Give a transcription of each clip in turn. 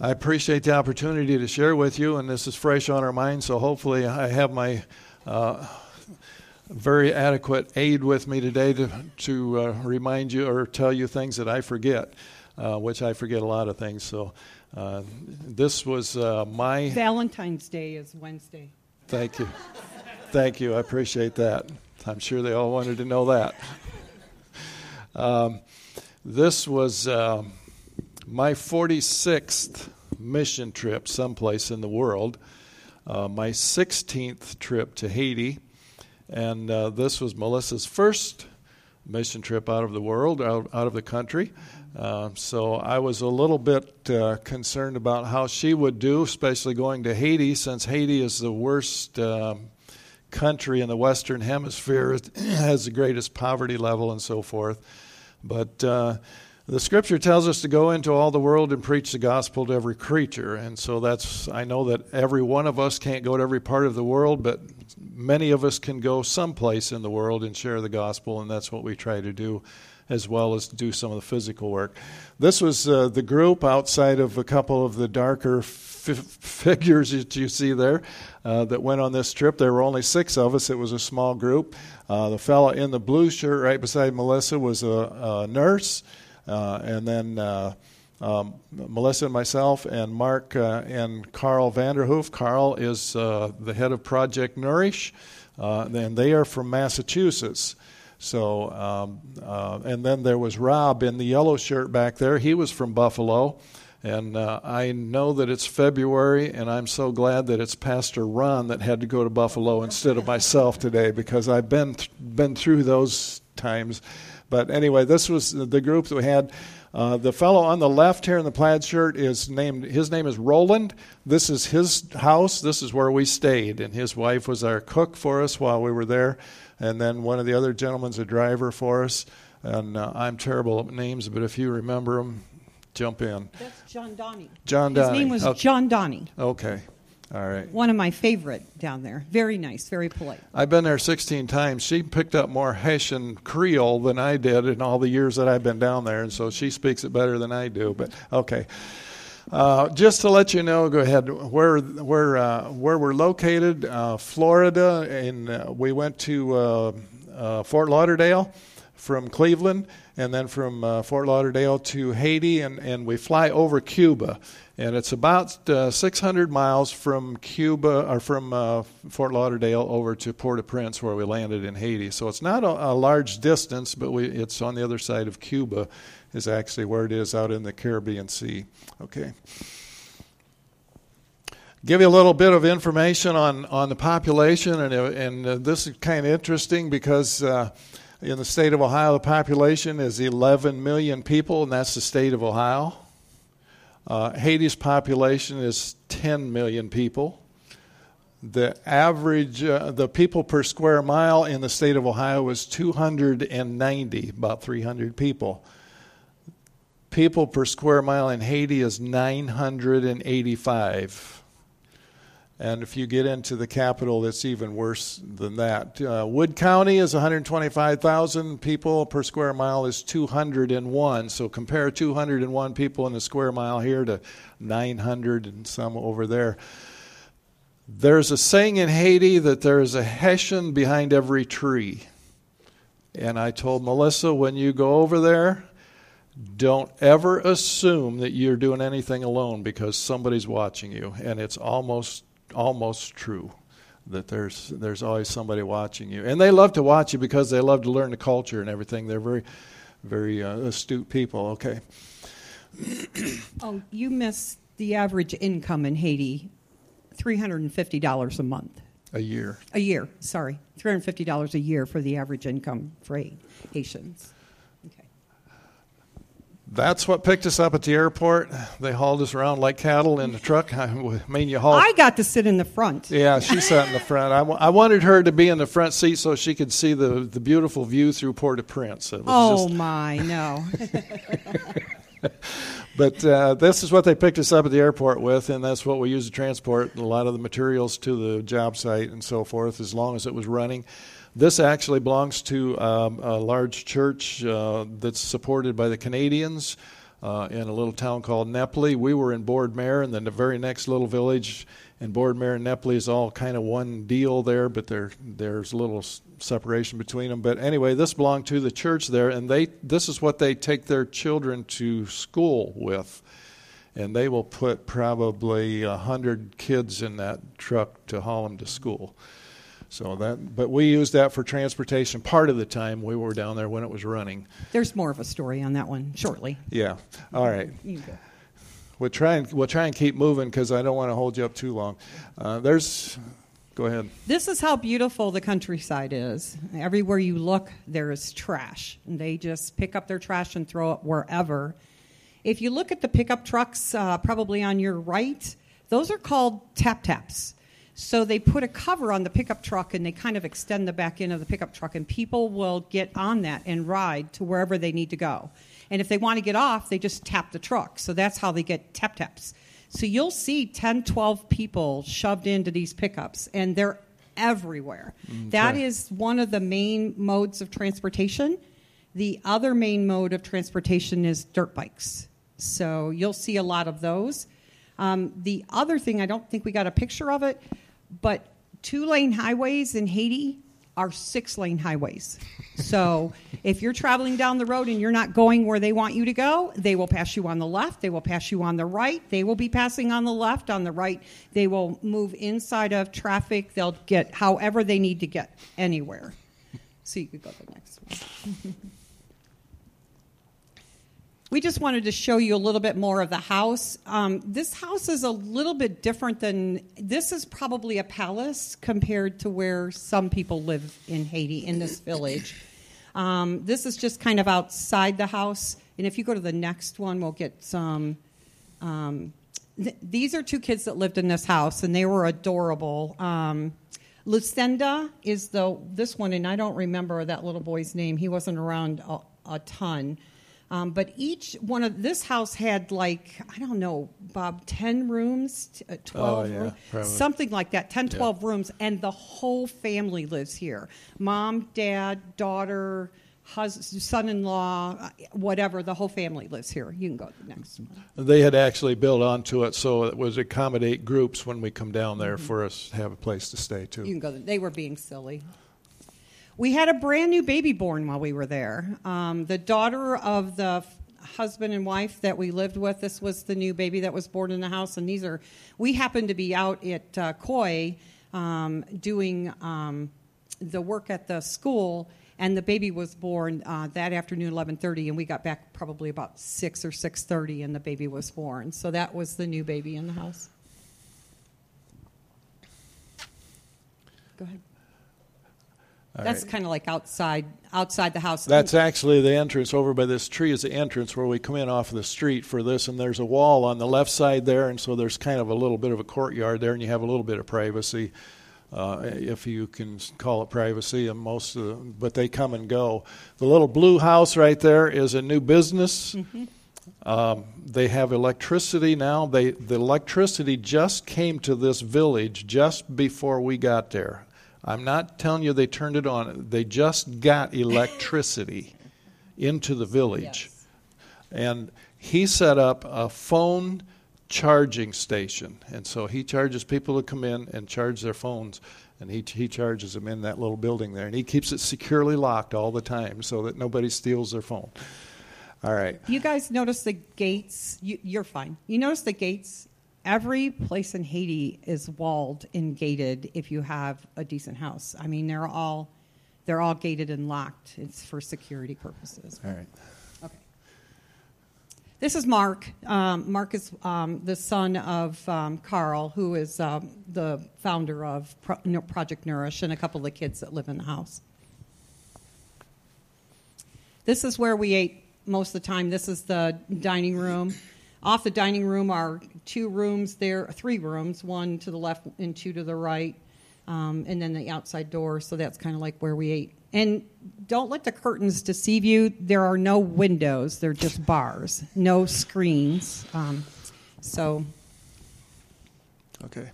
I appreciate the opportunity to share with you, and this is fresh on our minds, so hopefully I have my uh, very adequate aid with me today to, to uh, remind you or tell you things that I forget, uh, which I forget a lot of things. So uh, this was uh, my. Valentine's Day is Wednesday. Thank you. Thank you. I appreciate that. I'm sure they all wanted to know that. Um, this was. Um, my 46th mission trip someplace in the world, uh, my 16th trip to Haiti, and uh, this was Melissa's first mission trip out of the world, out, out of the country. Uh, so I was a little bit uh, concerned about how she would do, especially going to Haiti, since Haiti is the worst um, country in the Western Hemisphere, has the greatest poverty level and so forth. But uh, the scripture tells us to go into all the world and preach the gospel to every creature. And so that's, I know that every one of us can't go to every part of the world, but many of us can go someplace in the world and share the gospel, and that's what we try to do as well as do some of the physical work. This was uh, the group outside of a couple of the darker f- figures that you see there uh, that went on this trip. There were only six of us, it was a small group. Uh, the fellow in the blue shirt right beside Melissa was a, a nurse. Uh, and then uh, um, Melissa and myself and Mark uh, and Carl Vanderhoof. Carl is the head of Project Nourish, and they are from Massachusetts. So, um, uh, and then there was Rob in the yellow shirt back there. He was from Buffalo. And uh, I know that it's February, and I'm so glad that it's Pastor Ron that had to go to Buffalo instead of myself today because I've been th- been through those times. But anyway, this was the group that we had. Uh, the fellow on the left here in the plaid shirt is named. His name is Roland. This is his house. This is where we stayed, and his wife was our cook for us while we were there. And then one of the other gentlemen's a driver for us. And uh, I'm terrible at names, but if you remember them, jump in. That's John Donnie. John Donnie. His name was okay. John Donnie. Okay. All right. One of my favorite down there. Very nice, very polite. I've been there 16 times. She picked up more Haitian Creole than I did in all the years that I've been down there, and so she speaks it better than I do. But okay. Uh, just to let you know, go ahead. Where where uh, where we're located, uh, Florida, and uh, we went to uh, uh, Fort Lauderdale from Cleveland, and then from Fort Lauderdale to Haiti, and, and we fly over Cuba and it's about uh, 600 miles from Cuba or from uh, Fort Lauderdale over to Port-au-Prince, where we landed in Haiti. So it's not a, a, large distance, but we, it's on the other side of Cuba, is actually where it is out in the Caribbean Sea. Okay. Give you a little bit of information on, on the population, and, and uh, this is kind of interesting because uh, in the state of Ohio, the population is 11 million people, and that's the state of Ohio. Uh, Haiti's population is 10 million people. The average, uh, the people per square mile in the state of Ohio is 290, about 300 people. People per square mile in Haiti is 985. And if you get into the capital, it's even worse than that. Uh, Wood County is 125,000 people per square mile is 201. So compare 201 people in a square mile here to 900 and some over there. There's a saying in Haiti that there is a Haitian behind every tree. And I told Melissa, when you go over there, don't ever assume that you're doing anything alone because somebody's watching you. And it's almost almost true that there's there's always somebody watching you, and they love to watch you because they love to learn the culture and everything. They're very, very uh, astute people. Okay. oh, you missed the average income in Haiti, three hundred and fifty dollars a month. A year. A year. Sorry, three hundred fifty dollars a year for the average income for Haitians that's what picked us up at the airport. They hauled us around like cattle in the truck. I mean, you hauled. I got to sit in the front. Yeah, she sat in the front. I, w- I wanted her to be in the front seat so she could see the, the beautiful view through Port-au-Prince. oh just... my, no. but uh, this is what they picked us up at the airport with, and that's what we use to transport a lot of the materials to the job site and so forth, as long as it was running. This actually belongs to um, a large church uh, that's supported by the Canadians. uh, in a little town called Nepley. We were in Boardmare, and then the very next little village in Boardmare and Nepley is all kind of one deal there, but there there's a little separation between them. But anyway, this belonged to the church there, and they this is what they take their children to school with. And they will put probably a hundred kids in that truck to haul them to school. So that, but we used that for transportation part of the time we were down there when it was running. There's more of a story on that one shortly. Yeah. All right. We'll try and we'll try and keep moving because I don't want to hold you up too long. Uh, there's. Go ahead. This is how beautiful the countryside is. Everywhere you look, there is trash. And they just pick up their trash and throw it wherever. If you look at the pickup trucks, uh, probably on your right, those are called tap taps. So they put a cover on the pickup truck and they kind of extend the back end of the pickup truck, and people will get on that and ride to wherever they need to go. And if they want to get off, they just tap the truck. So that's how they get tap taps. So you'll see 10, 12 people shoved into these pickups, and they're everywhere. Okay. That is one of the main modes of transportation. The other main mode of transportation is dirt bikes. So you'll see a lot of those. Um, the other thing, I don't think we got a picture of it, but two lane highways in Haiti are six lane highways. So if you're traveling down the road and you're not going where they want you to go, they will pass you on the left, they will pass you on the right, they will be passing on the left, on the right, they will move inside of traffic, they'll get however they need to get anywhere. So you could go to the next one. we just wanted to show you a little bit more of the house. Um, this house is a little bit different than this is probably a palace compared to where some people live in Haiti in this village. Um, this is just kind of outside the house. And if you go to the next one, we'll get some. Um, th- these are two kids that lived in this house, and they were adorable. Um, Lucenda is the this one, and I don't remember that little boy's name. He wasn't around a, a ton. Um, but each one of this house had like I don't know, Bob, ten rooms, uh, twelve, oh, yeah, rooms, something like that, 10, 12 yeah. rooms, and the whole family lives here: mom, dad, daughter, husband, son-in-law, uh, whatever. The whole family lives here. You can go to the next one. They had actually built onto it so it was accommodate groups when we come down there mm-hmm. for us to have a place to stay too. You can go. They were being silly. We had a brand new baby born while we were there. Um, the daughter of the husband and wife that we lived with, this was the new baby that was born in the house. And these are, we happened to be out at uh, Coy um, doing um, the work at the school and the baby was born uh, that afternoon 11.30 and we got back probably about 6 or 6.30 and the baby was born so that was the new baby in the house go ahead all That's right. kind of like outside outside the house. That's actually the entrance over by this tree is the entrance where we come in off of the street for this, and there's a wall on the left side there, and so there's kind of a little bit of a courtyard there, and you have a little bit of privacy, uh, if you can call it privacy. And most, of the, but they come and go. The little blue house right there is a new business. Mm-hmm. Um, they have electricity now. They the electricity just came to this village just before we got there. I'm not telling you they turned it on. They just got electricity into the village. Yes. And he set up a phone charging station. And so he charges people to come in and charge their phones. And he, he charges them in that little building there. And he keeps it securely locked all the time so that nobody steals their phone. All right. You guys notice the gates? You, you're fine. You notice the gates every place in Haiti is walled and gated if you have a decent house. I mean, they're all they're all gated and locked. It's for security purposes. All right. Okay. This is Mark. Um, Mark is um, the son of um, Carl, who is um, the founder of Pro- Project Nourish, and a couple of the kids that live in the house. This is where we ate most of the time. This is the dining room. Off the dining room are two rooms there, three rooms, one to the left and two to the right, um, and then the outside door. So that's kind of like where we ate. And don't let the curtains deceive you. There are no windows; they're just bars, no screens. Um, so, okay.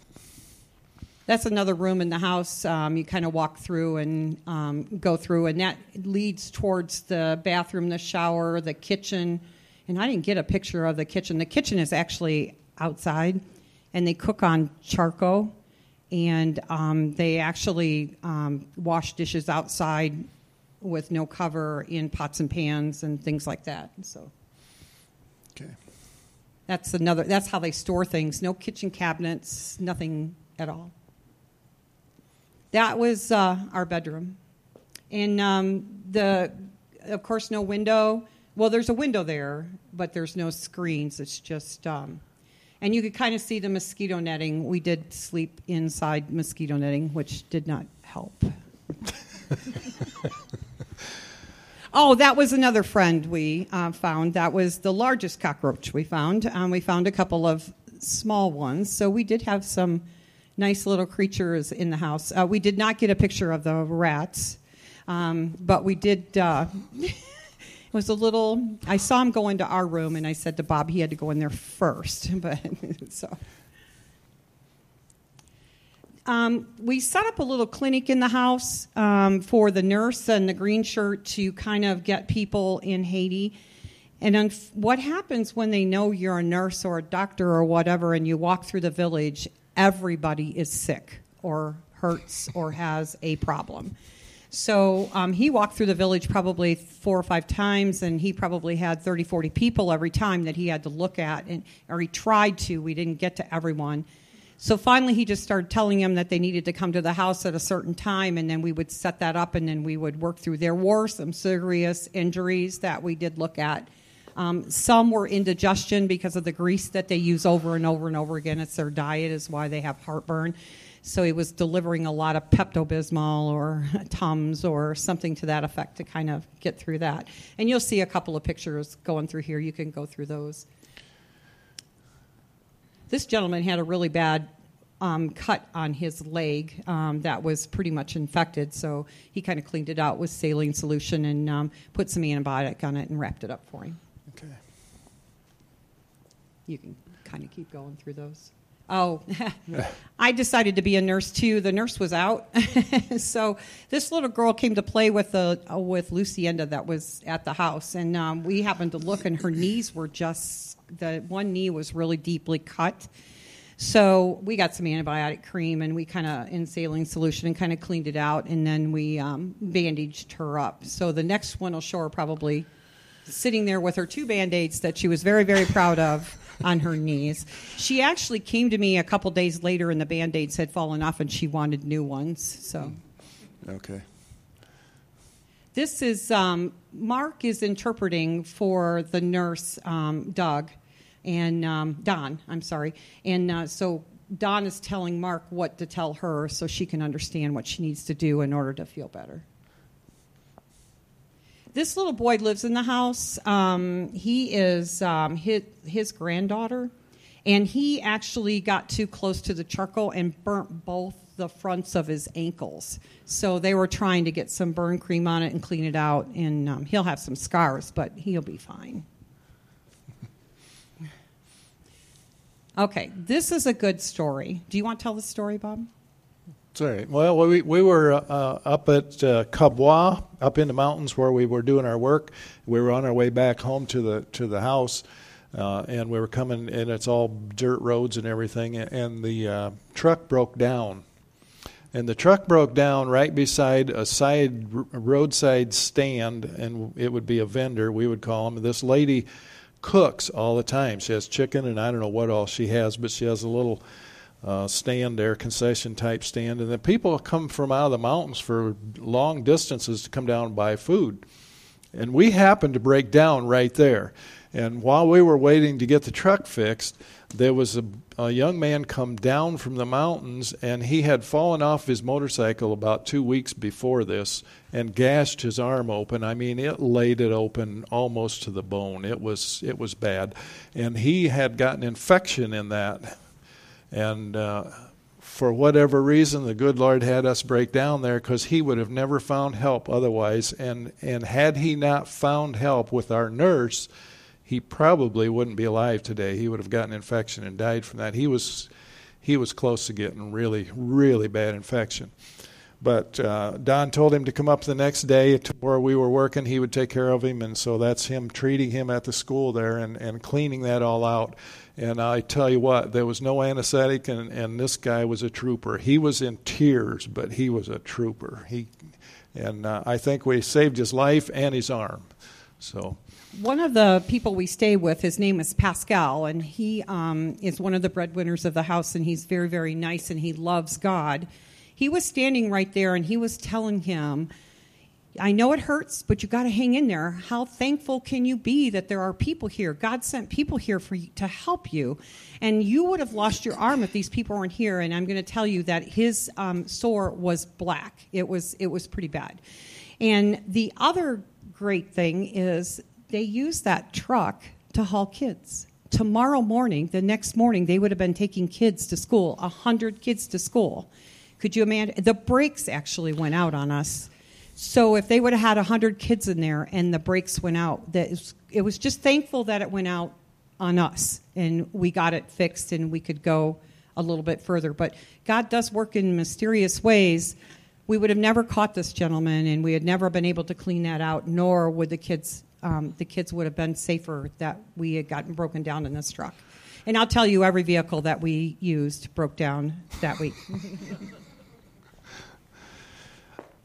That's another room in the house. Um, you kind of walk through and um, go through, and that leads towards the bathroom, the shower, the kitchen And I didn't get a picture of the kitchen. The kitchen is actually outside, and they cook on charcoal, and um, they actually um, wash dishes outside with no cover in pots and pans and things like that. So Okay. that's another. That's how they store things. No kitchen cabinets, nothing at all. That was uh, our bedroom, and um, the, of course, no window. Well, there's a window there, but there's no screens. It's just, um, and you could kind of see the mosquito netting. We did sleep inside mosquito netting, which did not help. Oh, that was another friend we uh, found. That was the largest cockroach we found. Um, we found a couple of small ones. So we did have some nice little creatures in the house. Uh, we did not get a picture of the rats, um, but we did. Uh, was a little. I saw him go into our room, and I said to Bob he had to go in there first. But so. Um, we set up a little clinic in the house um, for the nurse and the green shirt to kind of get people in Haiti. And unf- what happens when they know you're a nurse or a doctor or whatever, and you walk through the village, everybody is sick or hurts or has a problem. So um, he walked through the village probably four or five times, and he probably had 30, 40 people every time that he had to look at, and, or he tried to. We didn't get to everyone. So finally, he just started telling them that they needed to come to the house at a certain time, and then we would set that up, and then we would work through. There were some serious injuries that we did look at. Um, some were indigestion because of the grease that they use over and over and over again. It's their diet, is why they have heartburn. So he was delivering a lot of Pepto Bismol or Tums or something to that effect to kind of get through that. And you'll see a couple of pictures going through here. You can go through those. This gentleman had a really bad um, cut on his leg um, that was pretty much infected, so he kind of cleaned it out with saline solution and um, put some antibiotic on it and wrapped it up for him. Okay. You can kind of keep going through those. Oh, I decided to be a nurse too. The nurse was out, so this little girl came to play with the uh, with Lucienda that was at the house, and um, we happened to look, and her knees were just the one knee was really deeply cut. So we got some antibiotic cream, and we kind of in saline solution, and kind of cleaned it out, and then we um, bandaged her up. So the next one will show her probably sitting there with her two band aids that she was very very proud of on her knees. She actually came to me a couple days later, and the band aids had fallen off, and she wanted new ones. So. Okay. This is um, Mark is interpreting for the nurse um, Doug and um, Don. I'm sorry, and uh, so Don is telling Mark what to tell her so she can understand what she needs to do in order to feel better. This little boy lives in the house. Um, he is um, his, his granddaughter, and he actually got too close to the charcoal and burnt both the fronts of his ankles. So they were trying to get some burn cream on it and clean it out, and um, he'll have some scars, but he'll be fine. Okay, this is a good story. Do you want to tell the story, Bob? All right. Well, we, we were uh, up at uh, up in the mountains where we were doing our work. We were on our way back home to the to the house, uh, and we were coming, and it's all dirt roads and everything. And the uh, truck broke down, and the truck broke down right beside a side roadside stand, and it would be a vendor. We would call him. This lady cooks all the time. She has chicken, and I don't know what all she has, but she has a little uh, stand there, concession type stand, and then people come from out of the mountains for long distances to come down and buy food. And we happened to break down right there. And while we were waiting to get the truck fixed, there was a, a young man come down from the mountains, and he had fallen off his motorcycle about two weeks before this and gashed his arm open. I mean, it laid it open almost to the bone. It was it was bad, and he had gotten infection in that and uh, for whatever reason, the good Lord had us break down there because he would have never found help otherwise. And, and had he not found help with our nurse, he probably wouldn't be alive today. He would have gotten infection and died from that. He was, he was close to getting really, really bad infection. But uh, Don told him to come up the next day to where we were working. He would take care of him, and so that's him treating him at the school there and, and cleaning that all out. And I tell you what, there was no anesthetic, and, and this guy was a trooper. He was in tears, but he was a trooper. He, and uh, I think we saved his life and his arm. So one of the people we stay with, his name is Pascal, and he um, is one of the breadwinners of the house, and he's very, very nice, and he loves God he was standing right there and he was telling him, I know it hurts, but you got to hang in there. How thankful can you be that there are people here? God sent people here for to help you, and you would have lost your arm if these people weren't here. And I'm going to tell you that his um, sore was black. It was it was pretty bad. And the other great thing is they use that truck to haul kids. Tomorrow morning, the next morning, they would have been taking kids to school, hundred kids to school could you imagine? The brakes actually went out on us. So if they would have had 100 kids in there and the brakes went out, that is, it was just thankful that it went out on us and we got it fixed and we could go a little bit further. But God does work in mysterious ways. We would have never caught this gentleman and we had never been able to clean that out, nor would the kids, um, the kids would have been safer that we had gotten broken down in this truck. And I'll tell you, every vehicle that we used broke down that week.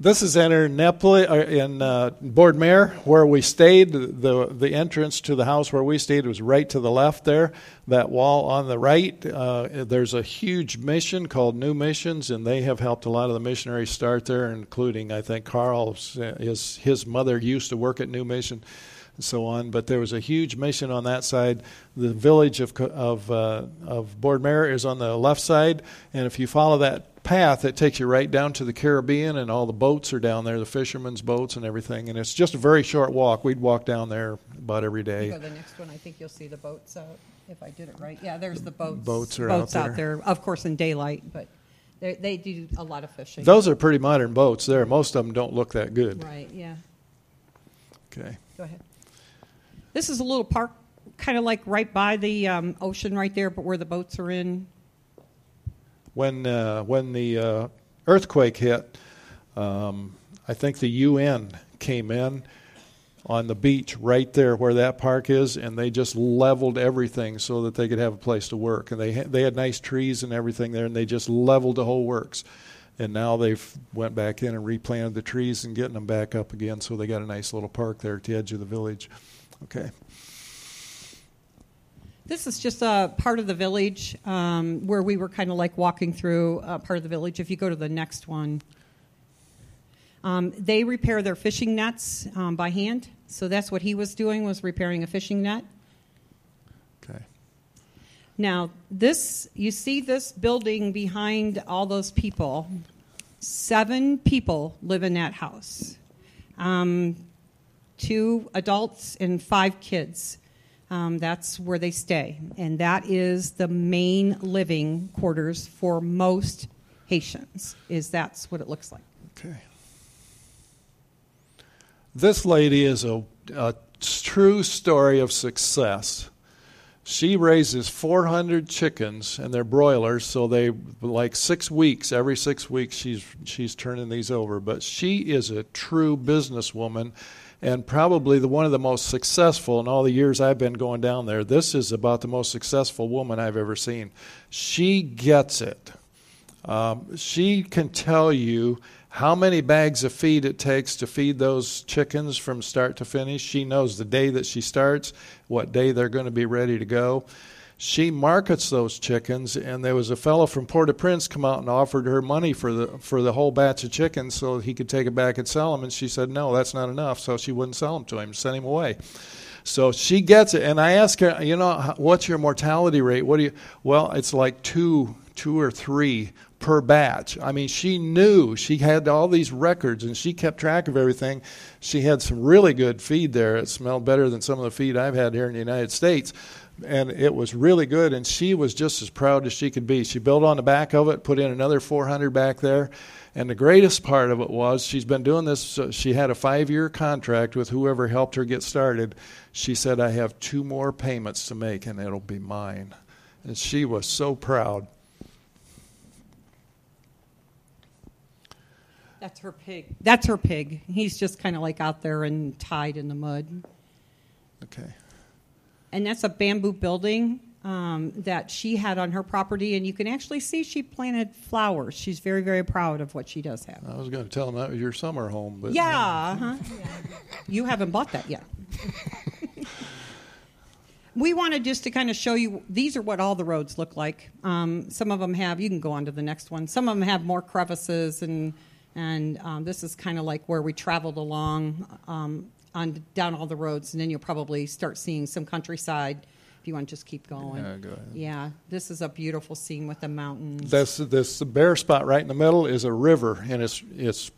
This is in Nepli, uh, in uh, Boardmere, where we stayed. The, the entrance to the house where we stayed was right to the left there. That wall on the right, uh, there's a huge mission called New Missions, and they have helped a lot of the missionaries start there, including, I think, Carl. His, his mother used to work at New Mission and so on. But there was a huge mission on that side. The village of, of, uh, of Boardmere is on the left side, and if you follow that path it takes you right down to the Caribbean, and all the boats are down there, the fishermen's boats and everything. And it's just a very short walk. We'd walk down there about every day. Go the next one, I think you'll see the boats out. If I did it right, yeah, there's the boats. Boats are boats out, out there. Of course, in daylight, but they, they do a lot of fishing. Those are pretty modern boats. There, most of them don't look that good. Right. Yeah. Okay. Go ahead. This is a little park, kind of like right by the um, ocean, right there, but where the boats are in when uh, when the uh, earthquake hit, um, I think the UN came in on the beach right there where that park is, and they just leveled everything so that they could have a place to work. And they ha- they had nice trees and everything there, and they just leveled the whole works. And now they've went back in and replanted the trees and getting them back up again, so they got a nice little park there at the edge of the village. Okay. This is just a part of the village um, where we were kind of like walking through a part of the village. If you go to the next one, um, they repair their fishing nets um, by hand. So that's what he was doing was repairing a fishing net. Okay. Now this, you see this building behind all those people. Seven people live in that house. Um, two adults and five kids. Um, that's where they stay, and that is the main living quarters for most Haitians. Is that's what it looks like. Okay. This lady is a, a true story of success. She raises 400 chickens, and they're broilers, so they like six weeks. Every six weeks, she's she's turning these over. But she is a true businesswoman and probably the one of the most successful in all the years I've been going down there. This is about the most successful woman I've ever seen. She gets it. Um, she can tell you how many bags of feed it takes to feed those chickens from start to finish. She knows the day that she starts, what day they're going to be ready to go she markets those chickens and there was a fellow from Port-au-Prince come out and offered her money for the for the whole batch of chickens so he could take it back and sell them and she said no that's not enough so she wouldn't sell them to him sent him away so she gets it and I ask her you know what's your mortality rate what do you well it's like 2 2 or 3 per batch. I mean, she knew she had all these records and she kept track of everything. She had some really good feed there. It smelled better than some of the feed I've had here in the United States and it was really good. And she was just as proud as she could be. She built on the back of it, put in another 400 back there. And the greatest part of it was she's been doing this. Uh, she had a five year contract with whoever helped her get started. She said, I have two more payments to make, and it'll be mine. And she was so proud. That's her pig. That's her pig. He's just kind of like out there and tied in the mud. Okay. And that's a bamboo building um, that she had on her property, and you can actually see she planted flowers. She's very, very proud of what she does have. I was going to tell them that was your summer home, but Yeah, uh-huh. you haven't bought that yet. we wanted just to kind of show you these are what all the roads look like. Um, some of them have. You can go on to the next one. Some of them have more crevices, and and um, this is kind of like where we traveled along um, on down all the roads, and then you'll probably start seeing some countryside. If you want to just keep going. Yeah, go ahead. Yeah, this is a beautiful scene with the mountains. This this bare spot right in the middle is a river, and it's it's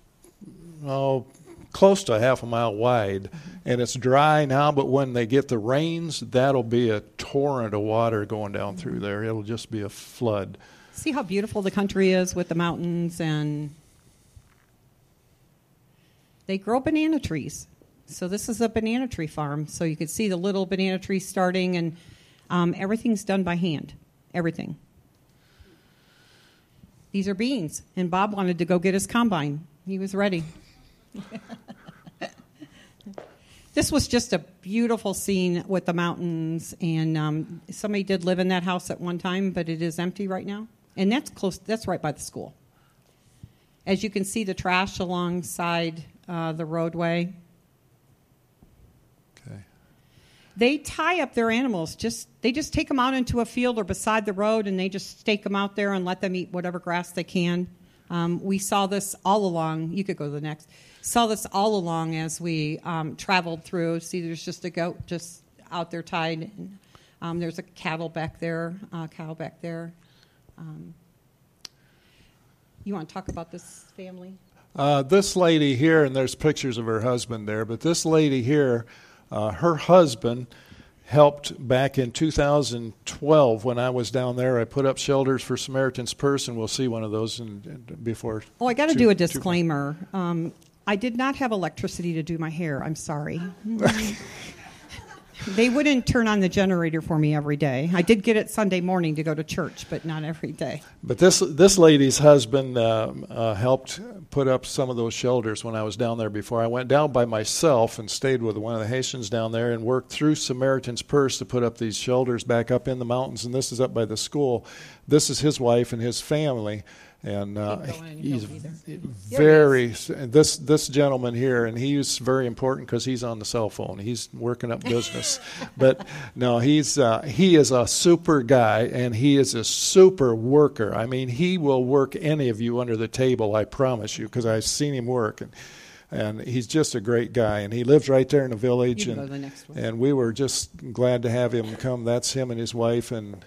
oh close to half a mile wide, and it's dry now. But when they get the rains, that'll be a torrent of water going down through there. It'll just be a flood. See how beautiful the country is with the mountains and they grow banana trees. So this is a banana tree farm. So you can see the little banana trees starting, and um, everything's done by hand. Everything. These are beans, and Bob wanted to go get his combine. He was ready. this was just a beautiful scene with the mountains, and um, somebody did live in that house at one time, but it is empty right now, and that's close. That's right by the school. As you can see, the trash alongside uh, the roadway. Okay. They tie up their animals. Just they just take them out into a field or beside the road, and they just stake them out there and let them eat whatever grass they can. Um, we saw this all along. You could go to the next. Saw this all along as we um, traveled through. See, there's just a goat just out there tied. And, um, there's a cattle back there, uh, cow back there. Um, you want to talk about this family? Uh, this lady here, and there's pictures of her husband there, but this lady here, uh, her husband helped back in 2012 when I was down there. I put up shelters for Samaritan's Purse, and we'll see one of those in, in, before. Oh, I got to do a disclaimer. Um, I did not have electricity to do my hair. I'm sorry. they wouldn't turn on the generator for me every day. I did get it Sunday morning to go to church, but not every day. But this this lady's husband um, uh, helped put up some of those shelters when I was down there before. I went down by myself and stayed with one of the Haitians down there and worked through Samaritan's Purse to put up these shelters back up in the mountains. And this is up by the school. This is his wife and his family. And uh, going, he's very this this gentleman here, and he's very important because he's on the cell phone. He's working up business, but no, he's uh, he is a super guy, and he is a super worker. I mean, he will work any of you under the table. I promise you, because I've seen him work, and and he's just a great guy. And he lives right there in the village, and the and we were just glad to have him come. That's him and his wife, and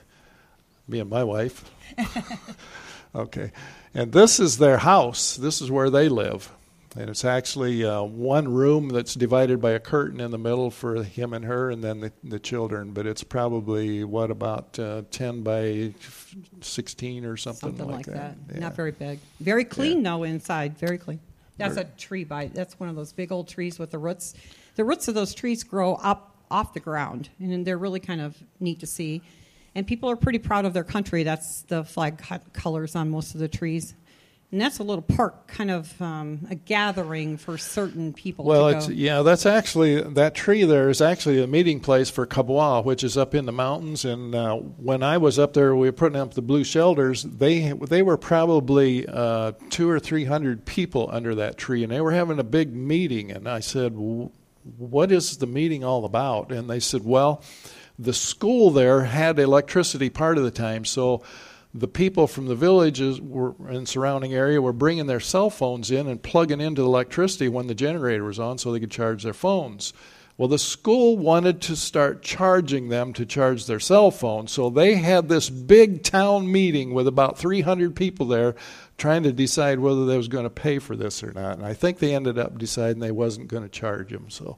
me and my wife. Okay. And this is their house. This is where they live. And it's actually uh, one room that's divided by a curtain in the middle for him and her, and then the, the children. But it's probably, what, about uh, 10 by 16 or something, Something like that. Yeah. Not very big. Very clean though inside. Very clean. That's a tree by. That's one of those big old trees with the roots. The roots of those trees grow up off the ground, and they're really kind of neat to see. And people are pretty proud of their country. That's the flag co- colors on most of the trees. And that's a little park, kind of um, a gathering for certain people. Well, it's yeah. That's actually that tree there is actually a meeting place for Kabwa, which is up in the mountains. And uh, when I was up there, we were putting up the blue shelters. They they were probably uh, two or three hundred people under that tree, and they were having a big meeting. And I said, "What is the meeting all about?" And they said, "Well, the school there had electricity part of the time, so." the people from the villages were and surrounding area were bringing their cell phones in and plugging into the electricity when the generator was on so they could charge their phones. Well, the school wanted to start charging them to charge their cell phones, so they had this big town meeting with about 300 people there trying to decide whether they was going to pay for this or not. And I think they ended up deciding they wasn't going to charge them. So,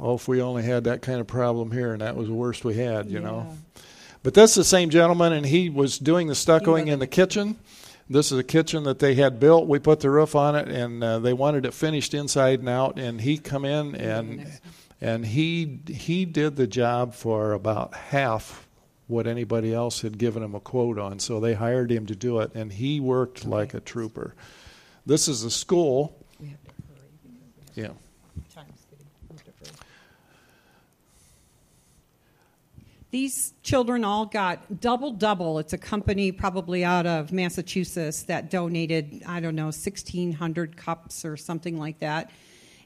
oh, if we only had that kind of problem here, and that was the worst we had, you know. Yeah. But that's the same gentleman, and he was doing the stuccoing in the kitchen. This is a kitchen that they had built. We put the roof on it, and uh, they wanted it finished inside and out. And he come in and and he he did the job for about half what anybody else had given him a quote on. So they hired him to do it, and he worked like a trooper. This is a school. We have to hurry. because Yeah. time's getting- we have to hurry. These children all got double double. It's a company probably out of Massachusetts that donated, I don't know, 1,600 cups or something like that.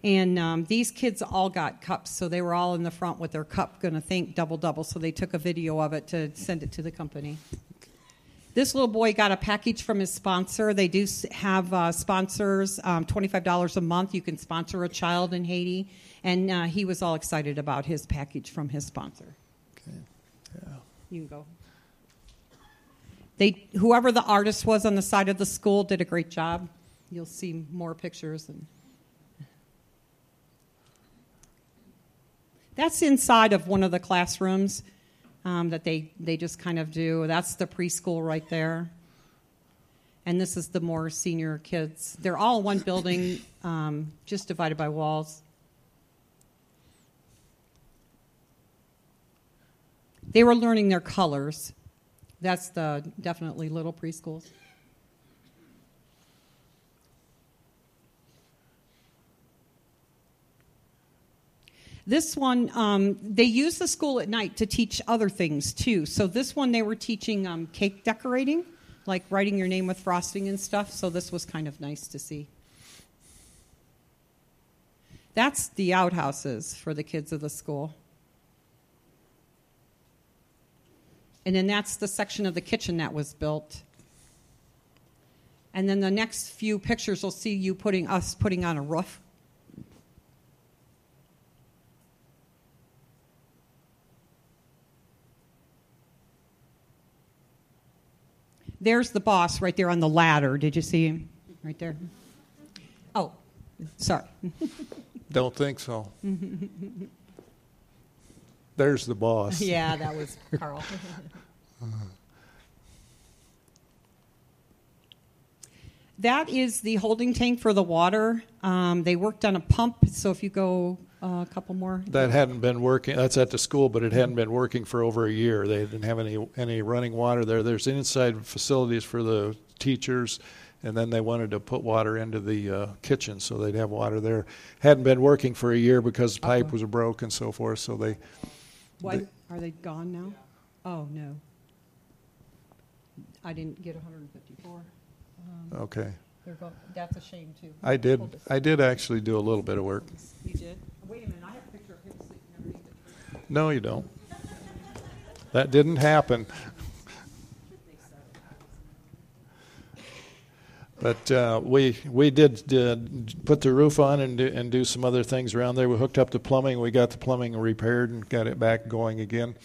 And um, these kids all got cups, so they were all in the front with their cup, going to thank Double Double. So they took a video of it to send it to the company. This little boy got a package from his sponsor. They do have uh, sponsors, um, $25 a month. You can sponsor a child in Haiti. And uh, he was all excited about his package from his sponsor. Yeah. You can go. They, whoever the artist was on the side of the school did a great job. You'll see more pictures. And that's inside of one of the classrooms um, that they, they just kind of do. That's the preschool right there. And this is the more senior kids. They're all one building, um, just divided by walls. They were learning their colors. That's the definitely little preschools. This one, um, they use the school at night to teach other things too. So this one, they were teaching um, cake decorating, like writing your name with frosting and stuff. So this was kind of nice to see. That's the outhouses for the kids of the school. And then that's the section of the kitchen that was built. And then the next few pictures will see you putting us putting on a roof. There's the boss right there on the ladder. Did you see him? Right there. Oh, sorry. Don't think so. There's the boss. yeah, that was Carl. that is the holding tank for the water. Um, they worked on a pump, so if you go uh, a couple more. That hadn't been working. That's at the school, but it hadn't been working for over a year. They didn't have any any running water there. There's inside facilities for the teachers, and then they wanted to put water into the uh, kitchen so they'd have water there. Hadn't been working for a year because the pipe was broke and so forth. So they Why, are they gone now? Oh, no. I didn't get 154. Um, okay. They're go- that's a shame, too. I did. This. I did actually do a little bit of work. You did? Wait a minute, I have a picture of him sleeping underneath tree. No, you don't. That didn't happen. But uh, we we did uh, put the roof on and do, and do some other things around there. We hooked up the plumbing. We got the plumbing repaired and got it back going again.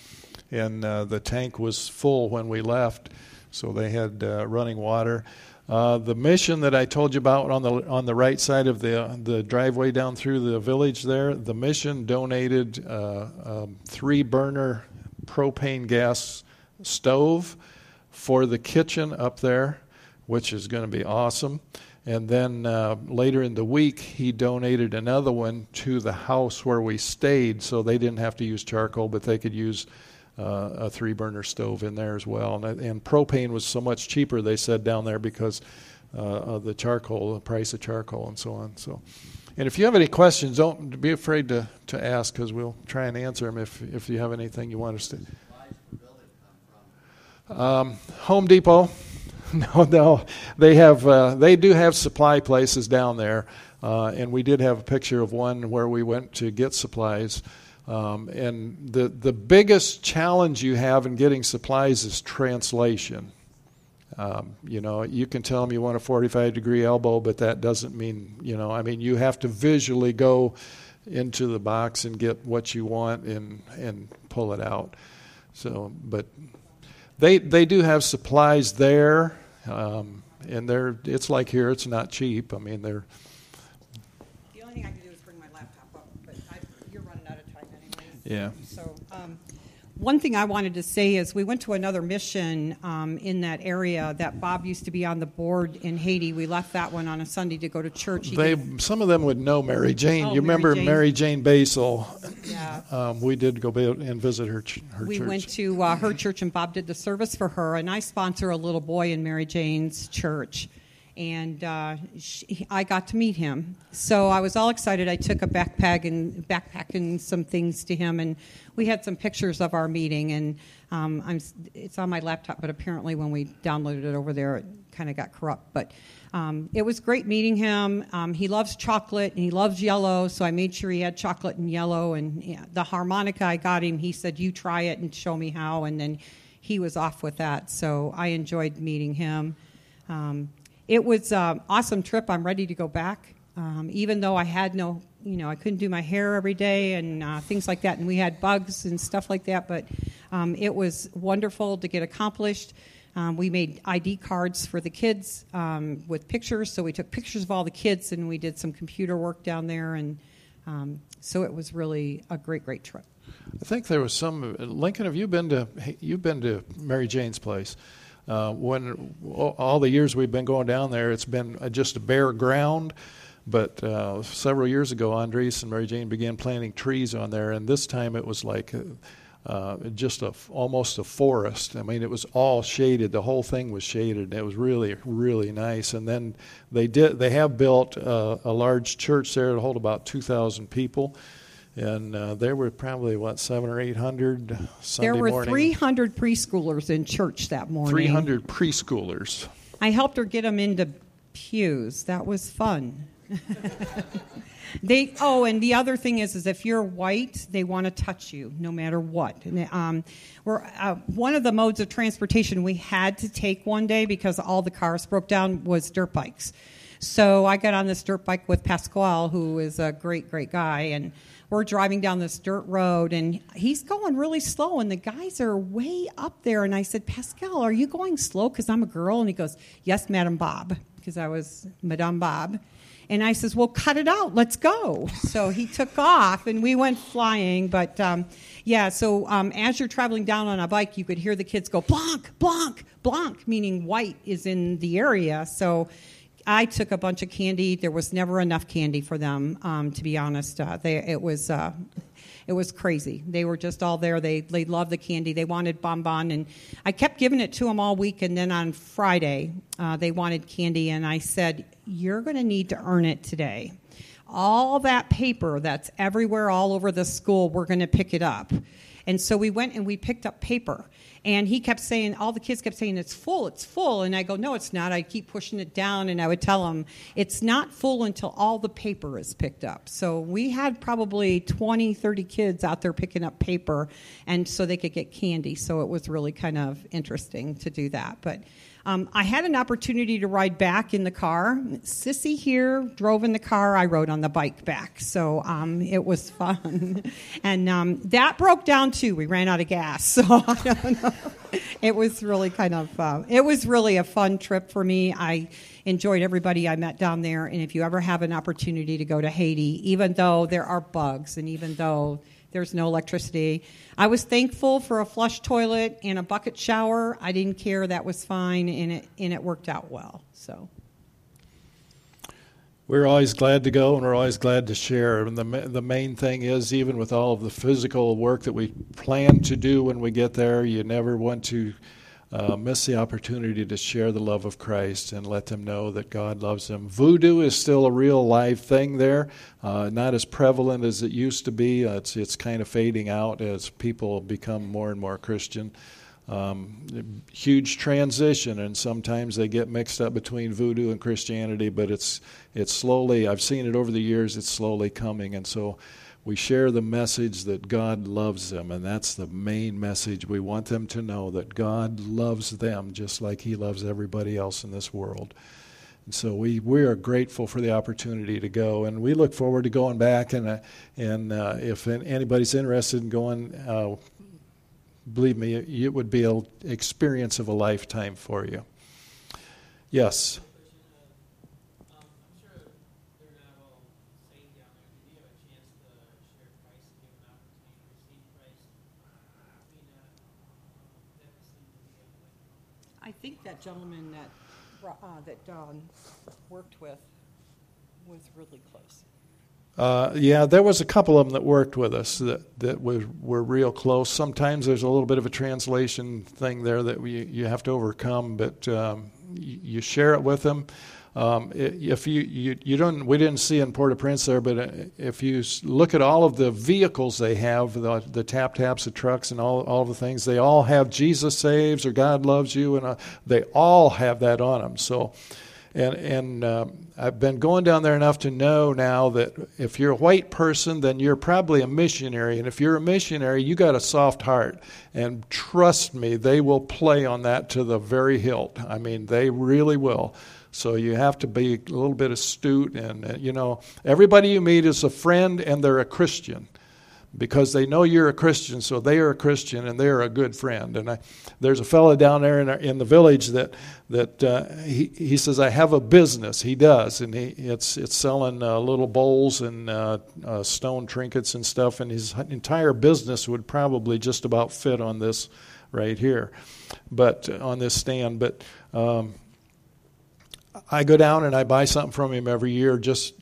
And uh, the tank was full when we left, so they had uh, running water. Uh, the mission that I told you about on the on the right side of the the driveway down through the village there, the mission donated uh, um, three burner propane gas stove for the kitchen up there, which is going to be awesome. And then uh, later in the week, he donated another one to the house where we stayed, so they didn't have to use charcoal, but they could use uh, a three burner stove in there as well. And, and propane was so much cheaper, they said down there, because uh, of the charcoal, the price of charcoal, and so on. So. And if you have any questions, don't be afraid to, to ask because we'll try and answer them if, if you have anything you want us to. Um, Home Depot. No, no, they have. Uh, they do have supply places down there, uh, and we did have a picture of one where we went to get supplies. Um, and the the biggest challenge you have in getting supplies is translation. Um, you know, you can tell them you want a 45 degree elbow, but that doesn't mean, you know, I mean, you have to visually go into the box and get what you want and and pull it out. So, but they they do have supplies there, um, and they're it's like here, it's not cheap. I mean, they're The only thing I can do is bring my laptop up, but I, you're running out of time anyway. yeah. So, um, one thing I wanted to say is we went to another mission um, in that area that Bob used to be on the board in Haiti. We left that one on a Sunday to go to church. He They gave- some of them would know Mary Jane. Oh, you Mary remember Jane. Mary Jane Basil? yeah. Um, we did go and visit her her we church. went to uh, her church and Bob did the service for her, and I sponsor a little boy in Mary Jane's church, and uh, she, I got to meet him. So I was all excited. I took a backpack and backpack and some things to him, and we had some pictures of our meeting. And um, I'm, it's on my laptop, but apparently when we downloaded it over there, it kind of got corrupt. But um, it was great meeting him. Um, he loves chocolate and he loves yellow, so I made sure he had chocolate and yellow. And yeah, the harmonica I got him, he said, "You try it and show me how." And then he was off with that. So I enjoyed meeting him. Um, it was an awesome trip. I'm ready to go back, um, even though I had no, you know, I couldn't do my hair every day and uh, things like that, and we had bugs and stuff like that. But um, it was wonderful to get accomplished. Um, we made ID cards for the kids um, with pictures, so we took pictures of all the kids and we did some computer work down there, and um, so it was really a great, great trip. I think there was some. Lincoln, have you been to? You've been to Mary Jane's place. Uh, when all the years we've been going down there, it's been uh, just a bare ground. But uh, several years ago, Andres and Mary Jane began planting trees on there, and this time it was like uh, just a almost a forest. I mean, it was all shaded. The whole thing was shaded. It was really really nice. And then they did. They have built uh, a large church there to hold about two thousand people and uh, there were probably what seven or eight hundred Sunday there were 300 preschoolers in church that morning. Three hundred preschoolers. I helped her get them into pews. That was fun. they oh, and the other thing is, is if you're white, they want to touch you no matter what. And, um, we're uh, one of the modes of transportation we had to take one day because all the cars broke down was dirt bikes. So I got on this dirt bike with Pasquale, who is a great, great guy, and we're driving down this dirt road, and he's going really slow, and the guys are way up there. And I said, Pascal, are you going slow? Because I'm a girl. And he goes, Yes, Madam Bob, because I was Madame Bob. And I says, Well, cut it out. Let's go. So he took off, and we went flying. But um, yeah, so um, as you're traveling down on a bike, you could hear the kids go, Blanc, Blanc, Blanc, meaning white is in the area. So I took a bunch of candy. There was never enough candy for them, um, to be honest. Uh, they, it was uh, it was crazy. They were just all there. They they loved the candy. They wanted bonbon, and I kept giving it to them all week. And then on Friday, uh, they wanted candy, and I said, "You're going to need to earn it today." All that paper that's everywhere, all over the school, we're going to pick it up. And so we went and we picked up paper. And he kept saying, all the kids kept saying, it's full, it's full. And I go, no, it's not. I keep pushing it down, and I would tell them, it's not full until all the paper is picked up. So we had probably 20, 30 kids out there picking up paper, and so they could get candy. So it was really kind of interesting to do that. But um, I had an opportunity to ride back in the car. Sissy here drove in the car. I rode on the bike back. So um, it was fun. and um, that broke down too. We ran out of gas. So I don't know. It was really kind of, uh, it was really a fun trip for me. I enjoyed everybody I met down there. And if you ever have an opportunity to go to Haiti, even though there are bugs and even though there's no electricity. I was thankful for a flush toilet and a bucket shower. I didn't care; that was fine, and it and it worked out well. So. We're always glad to go, and we're always glad to share. And the the main thing is, even with all of the physical work that we plan to do when we get there, you never want to uh, miss the opportunity to share the love of Christ and let them know that God loves them. Voodoo is still a real live thing there, uh, not as prevalent as it used to be. Uh, it's it's kind of fading out as people become more and more Christian. Um, huge transition, and sometimes they get mixed up between voodoo and Christianity. But it's it's slowly. I've seen it over the years. It's slowly coming, and so we share the message that God loves them, and that's the main message. We want them to know that God loves them just like He loves everybody else in this world. And so we, we are grateful for the opportunity to go, and we look forward to going back. And uh, and uh, if anybody's interested in going, uh, believe me, it would be an experience of a lifetime for you. Yes. Gentleman that, uh, that Don worked with was really close. Uh, yeah, there was a couple of them that worked with us that, that were, were real close. Sometimes there's a little bit of a translation thing there that we, you have to overcome, but um, you, you, share it with them. Um, if you, you, you don't, we didn't see in Port-au-Prince there, but uh, if you look at all of the vehicles they have, the, the tap taps, the trucks, and all, all the things, they all have Jesus saves or God loves you, and uh, they all have that on them. So, and, and um, I've been going down there enough to know now that if you're a white person, then you're probably a missionary. And if you're a missionary, you got a soft heart. And trust me, they will play on that to the very hilt. I mean, they really will. So you have to be a little bit astute. And, uh, you know, everybody you meet is a friend and they're a Christian because they know you're a Christian, so they are a Christian and they're a good friend. And I, there's a fellow down there in, in the village that that uh, he he says I have a business. He does, and he it's it's selling uh, little bowls and uh, uh stone trinkets and stuff. And his entire business would probably just about fit on this right here, but uh, on this stand. But um, I go down and I buy something from him every year just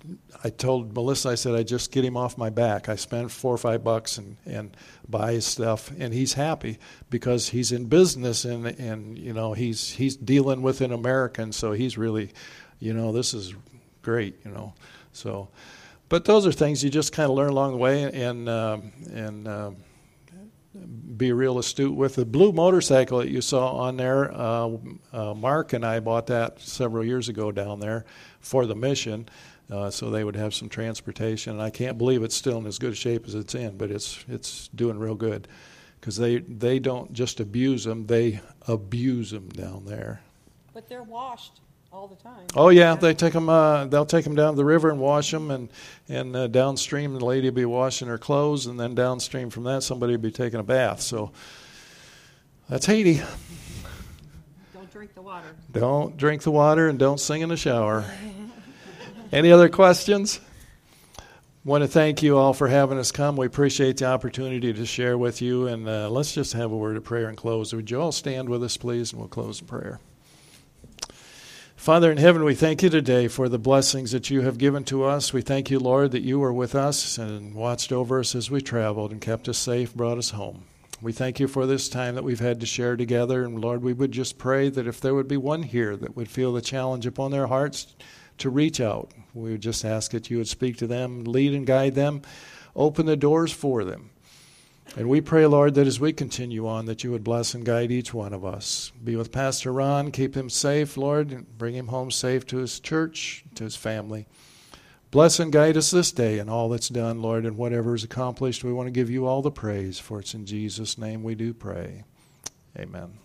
I told Melissa, I said, I just get him off my back. I spend four or five bucks and, and buy his stuff, and he's happy because he's in business and, and you know he's he's dealing with an American, so he's really, you know, this is great, you know. So, but those are things you just kind of learn along the way, and um, and um, be real astute with the blue motorcycle that you saw on there. Uh, uh, Mark and I bought that several years ago down there for the mission uh, so they would have some transportation. And I can't believe it's still in as good shape as it's in, but it's it's doing real good because they they don't just abuse them; they abuse them down there. But they're washed all the time. Oh yeah, they take them. Uh, they'll take them down to the river and wash them, and and uh, downstream the lady will be washing her clothes, and then downstream from that somebody will be taking a bath. So that's Haiti. Don't drink the water. Don't drink the water, and don't sing in the shower. Any other questions? want to thank you all for having us come. We appreciate the opportunity to share with you, and uh, let's just have a word of prayer and close. Would you all stand with us, please, and we'll close in prayer. Father in heaven, we thank you today for the blessings that you have given to us. We thank you, Lord, that you were with us and watched over us as we traveled and kept us safe, brought us home. We thank you for this time that we've had to share together. And Lord, we would just pray that if there would be one here that would feel the challenge upon their hearts to reach out. We would just ask that you would speak to them, lead and guide them, open the doors for them. And we pray, Lord, that as we continue on, that you would bless and guide each one of us. Be with Pastor Ron, keep him safe, Lord, and bring him home safe to his church, to his family. Bless and guide us this day in all that's done, Lord, and whatever is accomplished. We want to give you all the praise, for it's in Jesus' name we do pray. Amen.